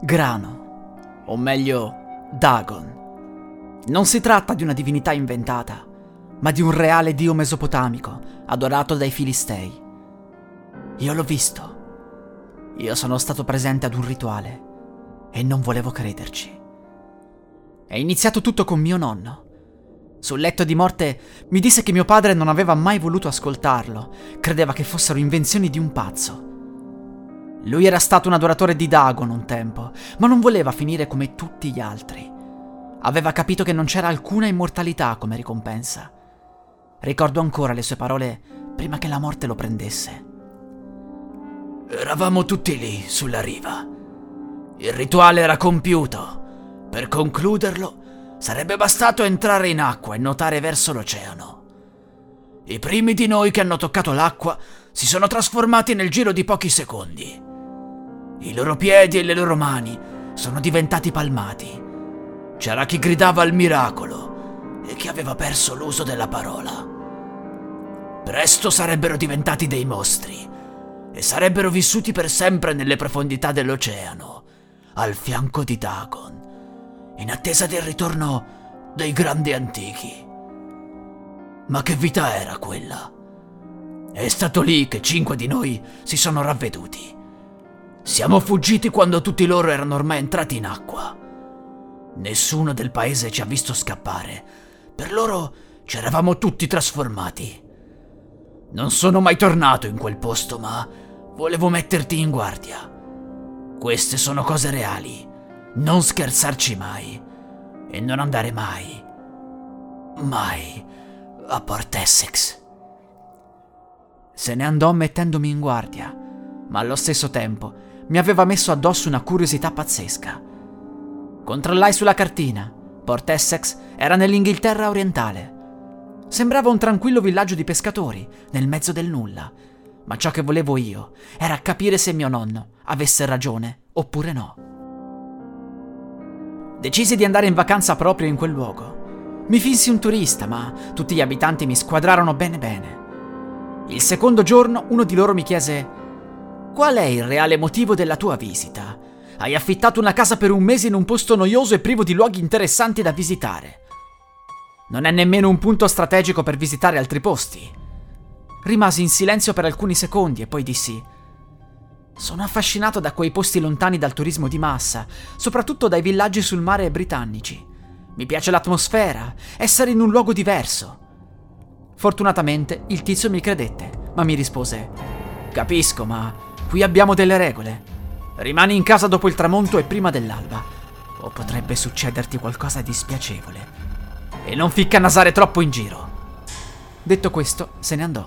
Grano, o meglio, Dagon. Non si tratta di una divinità inventata, ma di un reale dio mesopotamico adorato dai Filistei. Io l'ho visto. Io sono stato presente ad un rituale e non volevo crederci. È iniziato tutto con mio nonno. Sul letto di morte mi disse che mio padre non aveva mai voluto ascoltarlo, credeva che fossero invenzioni di un pazzo. Lui era stato un adoratore di Dagon un tempo, ma non voleva finire come tutti gli altri. Aveva capito che non c'era alcuna immortalità come ricompensa. Ricordo ancora le sue parole prima che la morte lo prendesse. Eravamo tutti lì, sulla riva. Il rituale era compiuto. Per concluderlo, sarebbe bastato entrare in acqua e nuotare verso l'oceano. I primi di noi che hanno toccato l'acqua si sono trasformati nel giro di pochi secondi. I loro piedi e le loro mani sono diventati palmati. C'era chi gridava al miracolo e chi aveva perso l'uso della parola. Presto sarebbero diventati dei mostri e sarebbero vissuti per sempre nelle profondità dell'oceano, al fianco di Dagon, in attesa del ritorno dei grandi antichi. Ma che vita era quella? È stato lì che cinque di noi si sono ravveduti. Siamo fuggiti quando tutti loro erano ormai entrati in acqua. Nessuno del paese ci ha visto scappare. Per loro ci eravamo tutti trasformati. Non sono mai tornato in quel posto, ma volevo metterti in guardia. Queste sono cose reali. Non scherzarci mai. E non andare mai, mai a Port Essex. Se ne andò mettendomi in guardia, ma allo stesso tempo mi aveva messo addosso una curiosità pazzesca. Controllai sulla cartina. Port Essex era nell'Inghilterra orientale. Sembrava un tranquillo villaggio di pescatori, nel mezzo del nulla. Ma ciò che volevo io era capire se mio nonno avesse ragione oppure no. Decisi di andare in vacanza proprio in quel luogo. Mi finsi un turista, ma tutti gli abitanti mi squadrarono bene bene. Il secondo giorno uno di loro mi chiese Qual è il reale motivo della tua visita? Hai affittato una casa per un mese in un posto noioso e privo di luoghi interessanti da visitare. Non è nemmeno un punto strategico per visitare altri posti. Rimasi in silenzio per alcuni secondi e poi dissi: Sono affascinato da quei posti lontani dal turismo di massa, soprattutto dai villaggi sul mare britannici. Mi piace l'atmosfera, essere in un luogo diverso. Fortunatamente il tizio mi credette, ma mi rispose: Capisco, ma Qui abbiamo delle regole. Rimani in casa dopo il tramonto e prima dell'alba, o potrebbe succederti qualcosa di spiacevole. E non ficca nasare troppo in giro. Detto questo, se ne andò.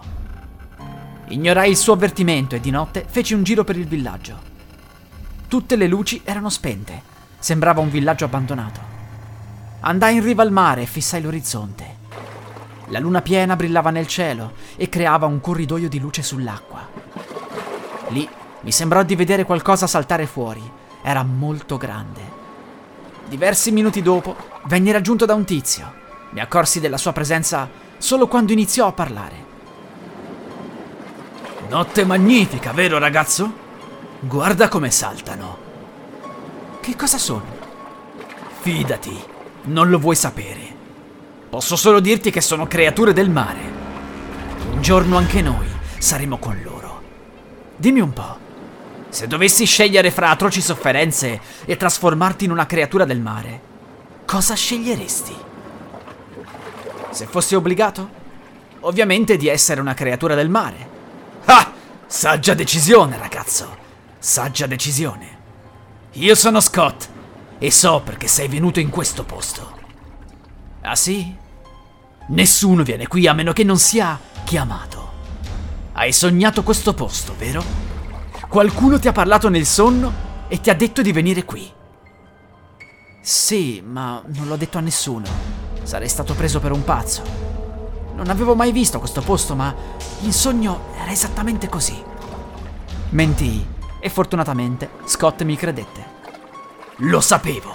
Ignorai il suo avvertimento e di notte feci un giro per il villaggio. Tutte le luci erano spente. Sembrava un villaggio abbandonato. Andai in riva al mare e fissai l'orizzonte. La luna piena brillava nel cielo e creava un corridoio di luce sull'acqua. Lì mi sembrò di vedere qualcosa saltare fuori. Era molto grande. Diversi minuti dopo venni raggiunto da un tizio. Mi accorsi della sua presenza solo quando iniziò a parlare. Notte magnifica, vero ragazzo? Guarda come saltano. Che cosa sono? Fidati, non lo vuoi sapere. Posso solo dirti che sono creature del mare. Un giorno anche noi saremo con loro. Dimmi un po', se dovessi scegliere fra atroci sofferenze e trasformarti in una creatura del mare, cosa sceglieresti? Se fossi obbligato? Ovviamente di essere una creatura del mare. Ah! Saggia decisione, ragazzo. Saggia decisione. Io sono Scott e so perché sei venuto in questo posto. Ah sì? Nessuno viene qui a meno che non sia chiamato. Hai sognato questo posto, vero? Qualcuno ti ha parlato nel sonno e ti ha detto di venire qui. Sì, ma non l'ho detto a nessuno. Sarei stato preso per un pazzo. Non avevo mai visto questo posto, ma in sogno era esattamente così. Mentii e fortunatamente Scott mi credette. Lo sapevo.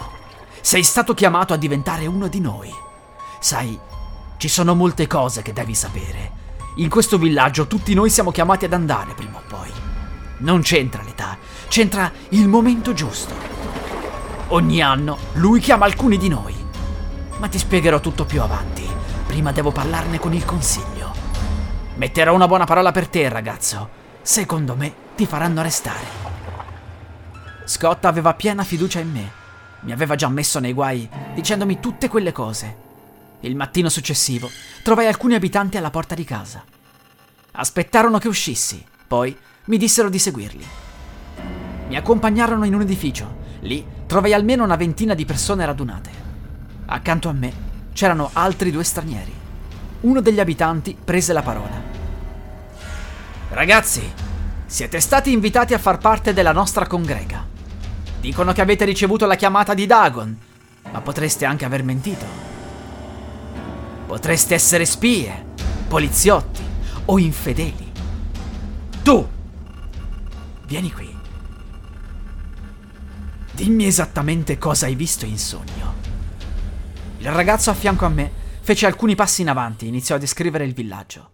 Sei stato chiamato a diventare uno di noi. Sai, ci sono molte cose che devi sapere. In questo villaggio tutti noi siamo chiamati ad andare prima o poi. Non c'entra l'età, c'entra il momento giusto. Ogni anno lui chiama alcuni di noi. Ma ti spiegherò tutto più avanti. Prima devo parlarne con il consiglio. Metterò una buona parola per te, ragazzo. Secondo me ti faranno arrestare. Scott aveva piena fiducia in me. Mi aveva già messo nei guai dicendomi tutte quelle cose. Il mattino successivo trovai alcuni abitanti alla porta di casa. Aspettarono che uscissi, poi mi dissero di seguirli. Mi accompagnarono in un edificio. Lì trovai almeno una ventina di persone radunate. Accanto a me c'erano altri due stranieri. Uno degli abitanti prese la parola. Ragazzi, siete stati invitati a far parte della nostra congrega. Dicono che avete ricevuto la chiamata di Dagon, ma potreste anche aver mentito. Potreste essere spie, poliziotti o infedeli. Tu! Vieni qui. Dimmi esattamente cosa hai visto in sogno. Il ragazzo a fianco a me fece alcuni passi in avanti e iniziò a descrivere il villaggio.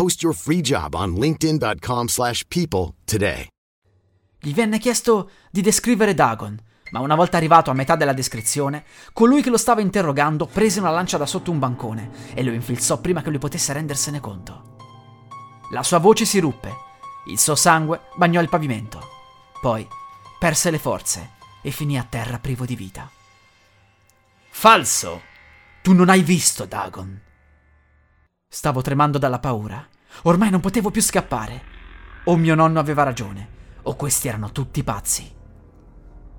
Post your free job on linkedin.com/people today. Gli venne chiesto di descrivere Dagon, ma una volta arrivato a metà della descrizione, colui che lo stava interrogando prese una lancia da sotto un bancone e lo infilzò prima che lui potesse rendersene conto. La sua voce si ruppe, il suo sangue bagnò il pavimento. Poi perse le forze e finì a terra privo di vita. Falso! Tu non hai visto Dagon. Stavo tremando dalla paura. Ormai non potevo più scappare. O mio nonno aveva ragione o questi erano tutti pazzi?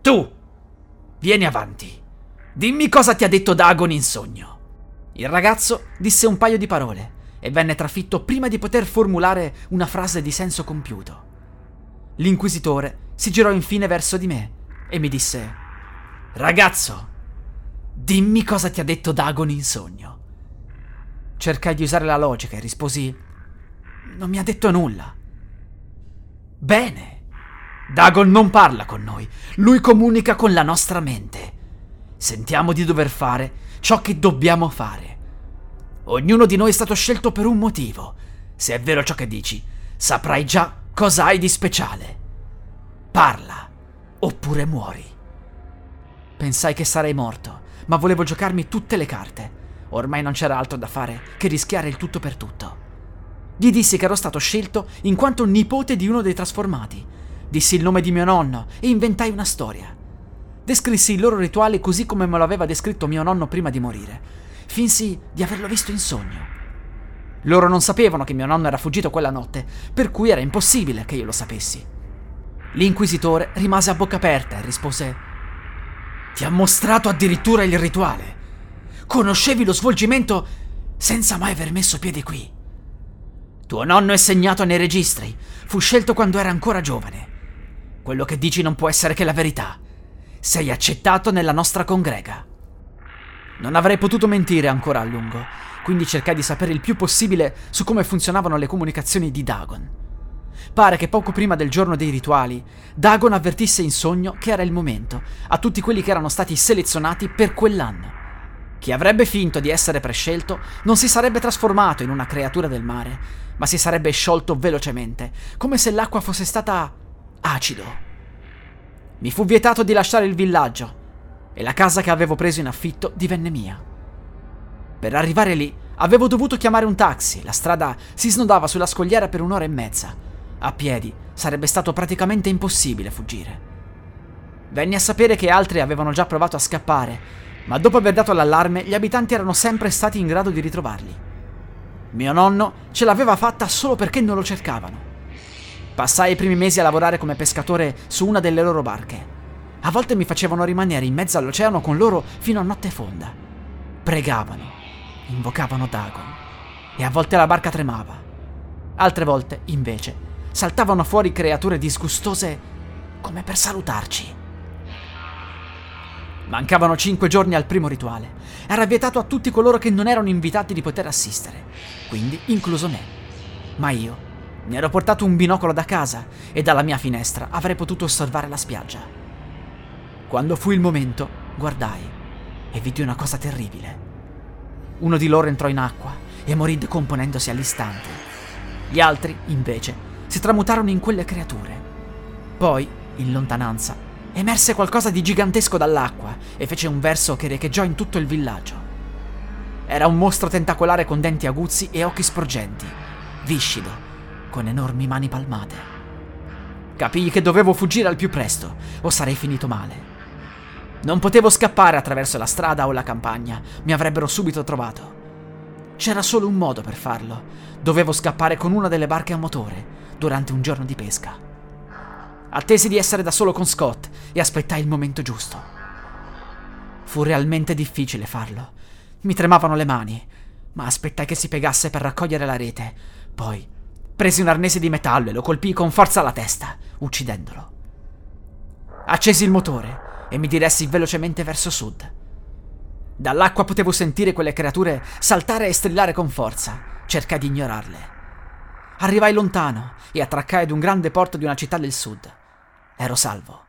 Tu! Vieni avanti. Dimmi cosa ti ha detto Dagon in sogno. Il ragazzo disse un paio di parole e venne trafitto prima di poter formulare una frase di senso compiuto. L'inquisitore si girò infine verso di me e mi disse: Ragazzo, dimmi cosa ti ha detto Dagon in sogno. Cercai di usare la logica e risposi: Non mi ha detto nulla. Bene. Dagon non parla con noi, lui comunica con la nostra mente. Sentiamo di dover fare ciò che dobbiamo fare. Ognuno di noi è stato scelto per un motivo. Se è vero ciò che dici, saprai già cosa hai di speciale. Parla, oppure muori. Pensai che sarei morto, ma volevo giocarmi tutte le carte. Ormai non c'era altro da fare che rischiare il tutto per tutto. Gli dissi che ero stato scelto in quanto nipote di uno dei trasformati Dissi il nome di mio nonno e inventai una storia. Descrissi il loro rituale così come me lo aveva descritto mio nonno prima di morire. Finsi di averlo visto in sogno. Loro non sapevano che mio nonno era fuggito quella notte, per cui era impossibile che io lo sapessi. L'inquisitore rimase a bocca aperta e rispose: Ti ha mostrato addirittura il rituale. Conoscevi lo svolgimento senza mai aver messo piede qui. Tuo nonno è segnato nei registri, fu scelto quando era ancora giovane. Quello che dici non può essere che la verità. Sei accettato nella nostra congrega. Non avrei potuto mentire ancora a lungo, quindi cercai di sapere il più possibile su come funzionavano le comunicazioni di Dagon. Pare che poco prima del giorno dei rituali, Dagon avvertisse in sogno che era il momento a tutti quelli che erano stati selezionati per quell'anno. Chi avrebbe finto di essere prescelto non si sarebbe trasformato in una creatura del mare, ma si sarebbe sciolto velocemente, come se l'acqua fosse stata acido. Mi fu vietato di lasciare il villaggio e la casa che avevo preso in affitto divenne mia. Per arrivare lì avevo dovuto chiamare un taxi, la strada si snodava sulla scogliera per un'ora e mezza. A piedi sarebbe stato praticamente impossibile fuggire. Venni a sapere che altri avevano già provato a scappare, ma dopo aver dato l'allarme gli abitanti erano sempre stati in grado di ritrovarli. Mio nonno ce l'aveva fatta solo perché non lo cercavano. Passai i primi mesi a lavorare come pescatore su una delle loro barche. A volte mi facevano rimanere in mezzo all'oceano con loro fino a notte fonda. Pregavano, invocavano Dagon e a volte la barca tremava. Altre volte, invece, saltavano fuori creature disgustose come per salutarci. Mancavano cinque giorni al primo rituale. Era vietato a tutti coloro che non erano invitati di poter assistere, quindi incluso me. Ma io mi ero portato un binocolo da casa e dalla mia finestra avrei potuto osservare la spiaggia. Quando fu il momento, guardai e vidi una cosa terribile. Uno di loro entrò in acqua e morì decomponendosi all'istante. Gli altri, invece, si tramutarono in quelle creature. Poi, in lontananza, emerse qualcosa di gigantesco dall'acqua e fece un verso che riecheggiò in tutto il villaggio. Era un mostro tentacolare con denti aguzzi e occhi sporgenti, viscido, con enormi mani palmate. Capii che dovevo fuggire al più presto, o sarei finito male. Non potevo scappare attraverso la strada o la campagna, mi avrebbero subito trovato. C'era solo un modo per farlo. Dovevo scappare con una delle barche a motore durante un giorno di pesca. Attesi di essere da solo con Scott e aspettai il momento giusto. Fu realmente difficile farlo. Mi tremavano le mani, ma aspettai che si piegasse per raccogliere la rete. Poi Presi un arnese di metallo e lo colpii con forza alla testa, uccidendolo. Accesi il motore e mi diressi velocemente verso sud. Dall'acqua potevo sentire quelle creature saltare e strillare con forza. Cercai di ignorarle. Arrivai lontano e attraccai ad un grande porto di una città del sud. Ero salvo.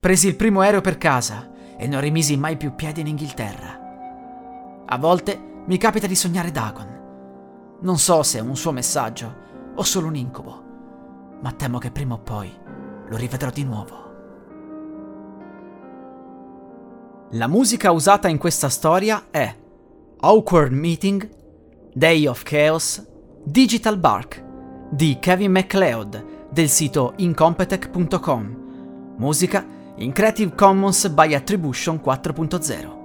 Presi il primo aereo per casa e non rimisi mai più piedi in Inghilterra. A volte mi capita di sognare Dagon non so se è un suo messaggio o solo un incubo, ma temo che prima o poi lo rivedrò di nuovo. La musica usata in questa storia è Awkward Meeting, Day of Chaos, Digital Bark di Kevin MacLeod del sito incompetech.com. Musica in Creative Commons by Attribution 4.0.